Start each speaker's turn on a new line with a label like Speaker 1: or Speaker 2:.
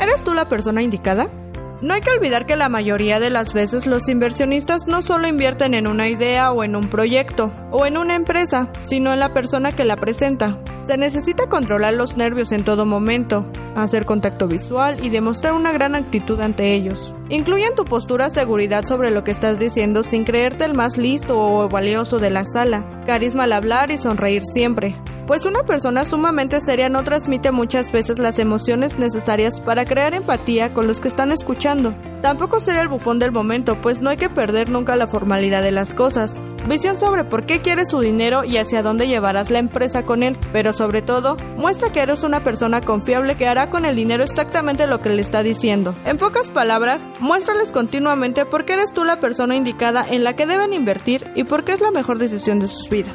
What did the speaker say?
Speaker 1: ¿Eres tú la persona indicada? No hay que olvidar que la mayoría de las veces los inversionistas no solo invierten en una idea o en un proyecto o en una empresa, sino en la persona que la presenta. Se necesita controlar los nervios en todo momento, hacer contacto visual y demostrar una gran actitud ante ellos. Incluye en tu postura seguridad sobre lo que estás diciendo sin creerte el más listo o valioso de la sala, carisma al hablar y sonreír siempre pues una persona sumamente seria no transmite muchas veces las emociones necesarias para crear empatía con los que están escuchando. Tampoco ser el bufón del momento, pues no hay que perder nunca la formalidad de las cosas. Visión sobre por qué quieres su dinero y hacia dónde llevarás la empresa con él, pero sobre todo, muestra que eres una persona confiable que hará con el dinero exactamente lo que le está diciendo. En pocas palabras, muéstrales continuamente por qué eres tú la persona indicada en la que deben invertir y por qué es la mejor decisión de sus vidas.